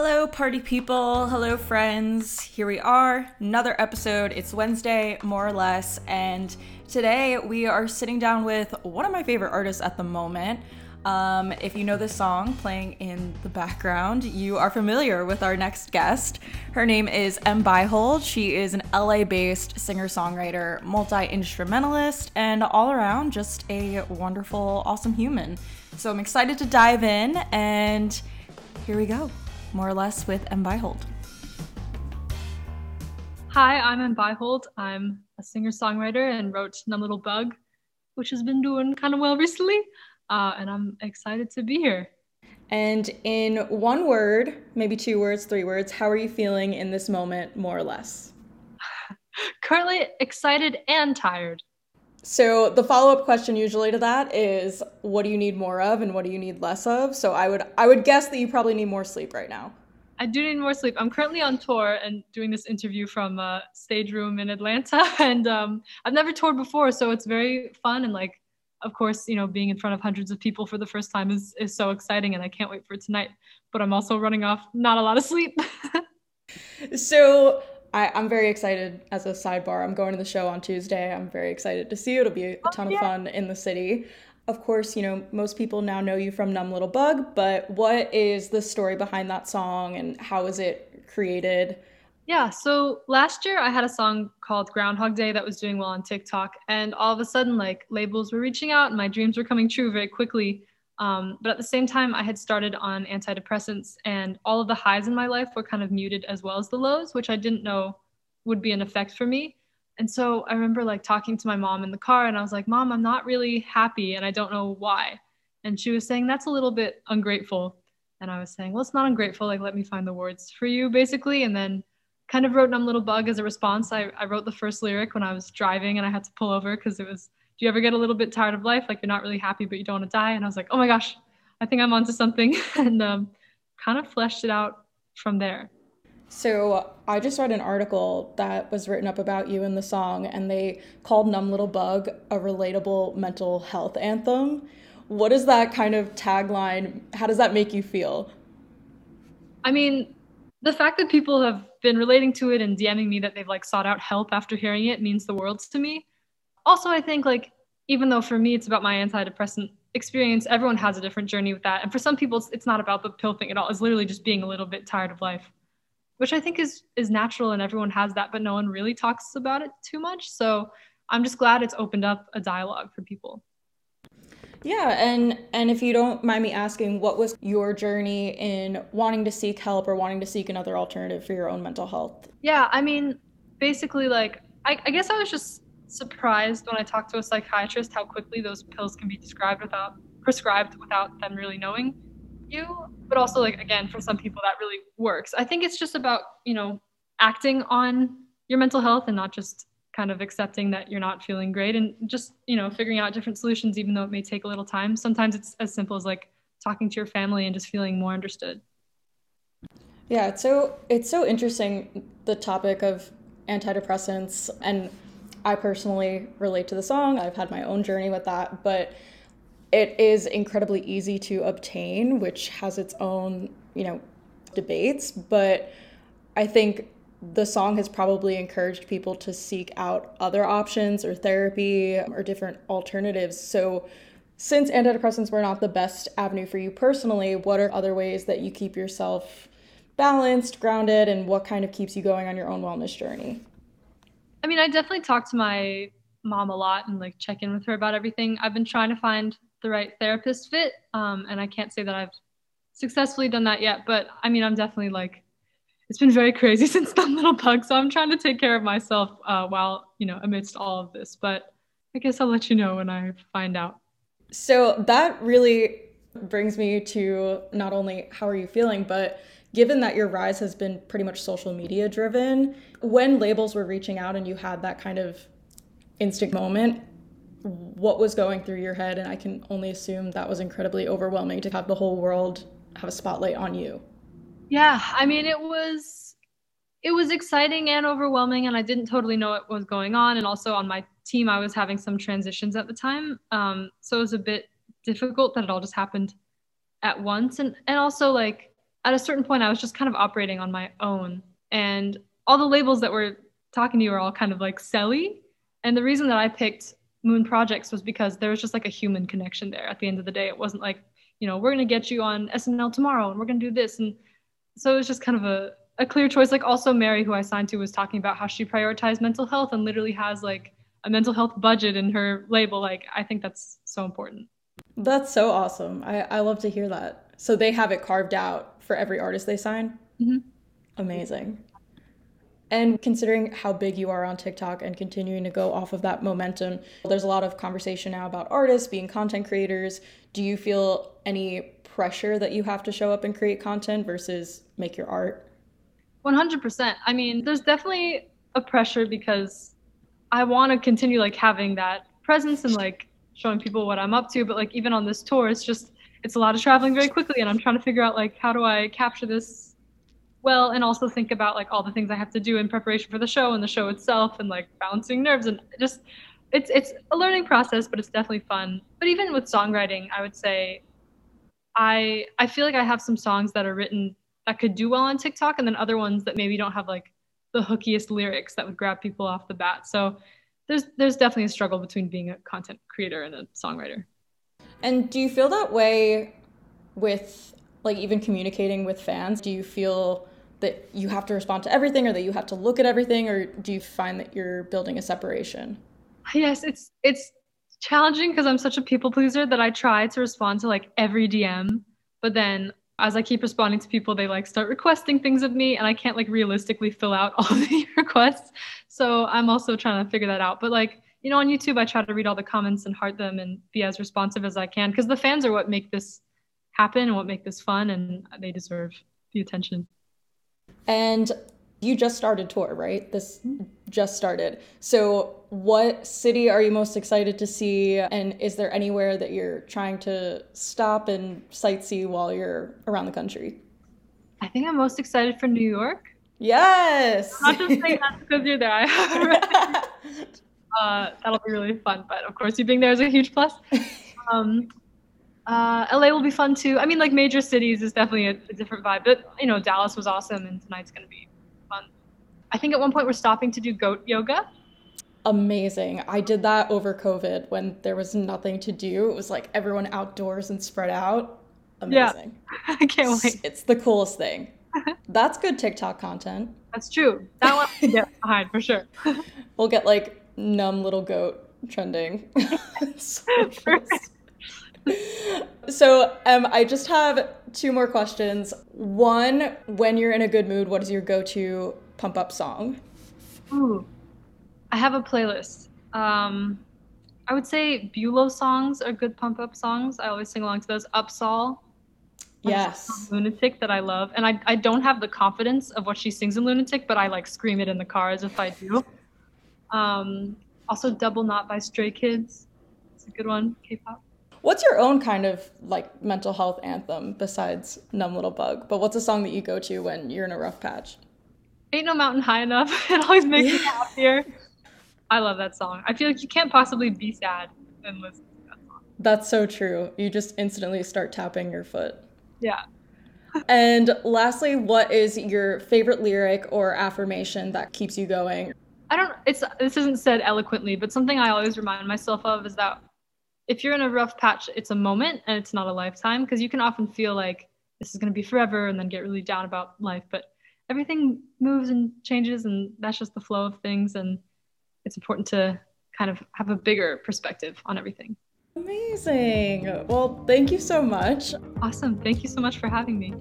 Hello, party people. Hello, friends. Here we are, another episode. It's Wednesday, more or less, and today we are sitting down with one of my favorite artists at the moment. Um, if you know this song playing in the background, you are familiar with our next guest. Her name is Em Beihold. She is an LA based singer songwriter, multi instrumentalist, and all around just a wonderful, awesome human. So I'm excited to dive in, and here we go more or less with Em Beihold. Hi, I'm Em Beihold. I'm a singer songwriter and wrote Numb Little Bug, which has been doing kind of well recently. Uh, and I'm excited to be here. And in one word, maybe two words, three words, how are you feeling in this moment, more or less? Currently excited and tired. So the follow-up question usually to that is what do you need more of and what do you need less of? So I would I would guess that you probably need more sleep right now. I do need more sleep. I'm currently on tour and doing this interview from a stage room in Atlanta and um, I've never toured before so it's very fun and like of course, you know, being in front of hundreds of people for the first time is is so exciting and I can't wait for tonight. But I'm also running off not a lot of sleep. so I, am very excited as a sidebar. I'm going to the show on Tuesday. I'm very excited to see you. It'll be a oh, ton oh, yeah. of fun in the city. Of course, you know, most people now know you from Numb Little Bug, but what is the story behind that song and how is it created? Yeah, so last year I had a song called Groundhog Day that was doing well on TikTok, and all of a sudden, like labels were reaching out and my dreams were coming true very quickly. Um, but at the same time, I had started on antidepressants, and all of the highs in my life were kind of muted as well as the lows, which I didn't know would be an effect for me. And so I remember like talking to my mom in the car, and I was like, Mom, I'm not really happy, and I don't know why. And she was saying, That's a little bit ungrateful. And I was saying, Well, it's not ungrateful. Like, let me find the words for you, basically. And then kind of wrote Numb Little Bug as a response. I, I wrote the first lyric when I was driving, and I had to pull over because it was do you ever get a little bit tired of life? Like you're not really happy, but you don't want to die. And I was like, oh my gosh, I think I'm onto something. and um, kind of fleshed it out from there. So I just read an article that was written up about you in the song, and they called Numb Little Bug a relatable mental health anthem. What is that kind of tagline? How does that make you feel? I mean, the fact that people have been relating to it and DMing me that they've like sought out help after hearing it means the world to me also i think like even though for me it's about my antidepressant experience everyone has a different journey with that. And for some people it's, it's not about the pill thing at all. It's literally just being a little bit tired of life which i think is is natural and everyone has that but no one really talks about it too much. So i'm just glad it's opened up a dialogue for people. Yeah. And and if you don't mind me asking what was your journey in wanting to seek help or wanting to seek another alternative for your own mental health? Yeah. I mean basically like i, I guess i was just surprised when I talked to a psychiatrist how quickly those pills can be described without prescribed without them really knowing you. But also like again, for some people that really works. I think it's just about, you know, acting on your mental health and not just kind of accepting that you're not feeling great and just, you know, figuring out different solutions even though it may take a little time. Sometimes it's as simple as like talking to your family and just feeling more understood. Yeah, it's so it's so interesting the topic of antidepressants and I personally relate to the song. I've had my own journey with that, but it is incredibly easy to obtain, which has its own, you know, debates. But I think the song has probably encouraged people to seek out other options or therapy or different alternatives. So, since antidepressants were not the best avenue for you personally, what are other ways that you keep yourself balanced, grounded, and what kind of keeps you going on your own wellness journey? I mean, I definitely talk to my mom a lot and like check in with her about everything. I've been trying to find the right therapist fit, um, and I can't say that I've successfully done that yet. But I mean, I'm definitely like, it's been very crazy since Numb Little Bug, so I'm trying to take care of myself uh, while you know amidst all of this. But I guess I'll let you know when I find out. So that really brings me to not only how are you feeling, but given that your rise has been pretty much social media driven, when labels were reaching out and you had that kind of instant moment, what was going through your head? And I can only assume that was incredibly overwhelming to have the whole world have a spotlight on you. Yeah, I mean, it was it was exciting and overwhelming and i didn't totally know what was going on and also on my team i was having some transitions at the time um, so it was a bit difficult that it all just happened at once and and also like at a certain point, I was just kind of operating on my own. And all the labels that were talking to you are all kind of like selly. And the reason that I picked Moon Projects was because there was just like a human connection there at the end of the day. It wasn't like, you know, we're going to get you on SNL tomorrow and we're going to do this. And so it was just kind of a, a clear choice. Like also Mary, who I signed to, was talking about how she prioritized mental health and literally has like a mental health budget in her label. Like I think that's so important. That's so awesome. I, I love to hear that. So they have it carved out for every artist they sign? Mm-hmm. Amazing. And considering how big you are on TikTok and continuing to go off of that momentum, there's a lot of conversation now about artists being content creators. Do you feel any pressure that you have to show up and create content versus make your art? 100%. I mean, there's definitely a pressure because I want to continue like having that presence and like showing people what I'm up to, but like even on this tour, it's just it's a lot of traveling very quickly and I'm trying to figure out like how do I capture this well and also think about like all the things I have to do in preparation for the show and the show itself and like balancing nerves and just it's it's a learning process but it's definitely fun. But even with songwriting, I would say I I feel like I have some songs that are written that could do well on TikTok and then other ones that maybe don't have like the hookiest lyrics that would grab people off the bat. So there's there's definitely a struggle between being a content creator and a songwriter. And do you feel that way with like even communicating with fans? Do you feel that you have to respond to everything or that you have to look at everything or do you find that you're building a separation? Yes, it's it's challenging because I'm such a people pleaser that I try to respond to like every DM, but then as I keep responding to people, they like start requesting things of me and I can't like realistically fill out all the requests. So I'm also trying to figure that out. But like, you know, on YouTube, I try to read all the comments and heart them and be as responsive as I can because the fans are what make this happen and what make this fun and they deserve the attention. And you just started tour, right? This just started. So, what city are you most excited to see? And is there anywhere that you're trying to stop and sightsee while you're around the country? I think I'm most excited for New York. Yes. Not just saying that because you're there. uh, that'll be really fun. But of course, you being there is a huge plus. Um, uh, LA will be fun too. I mean, like major cities is definitely a, a different vibe. But you know, Dallas was awesome, and tonight's gonna be fun. I think at one point we're stopping to do goat yoga. Amazing. I did that over COVID when there was nothing to do. It was like everyone outdoors and spread out. Amazing. Yeah. I can't wait. It's the coolest thing. That's good TikTok content. That's true. That one I get behind for sure. we'll get like numb little goat trending. so um, I just have two more questions. One, when you're in a good mood, what is your go-to pump up song? Ooh, I have a playlist. Um, I would say Bulow songs are good pump up songs. I always sing along to those. Upsahl. Yes. Lunatic that I love. And I, I don't have the confidence of what she sings in Lunatic, but I like scream it in the car as if I do. Um, also, Double Knot by Stray Kids. It's a good one. K pop. What's your own kind of like mental health anthem besides Numb Little Bug? But what's a song that you go to when you're in a rough patch? Ain't No Mountain High Enough. It always makes me happier. I love that song. I feel like you can't possibly be sad and listen to that song. That's so true. You just instantly start tapping your foot. Yeah. and lastly, what is your favorite lyric or affirmation that keeps you going? I don't it's this isn't said eloquently, but something I always remind myself of is that if you're in a rough patch, it's a moment and it's not a lifetime because you can often feel like this is going to be forever and then get really down about life, but everything moves and changes and that's just the flow of things and it's important to kind of have a bigger perspective on everything. Amazing. Well, thank you so much. Awesome. Thank you so much for having me.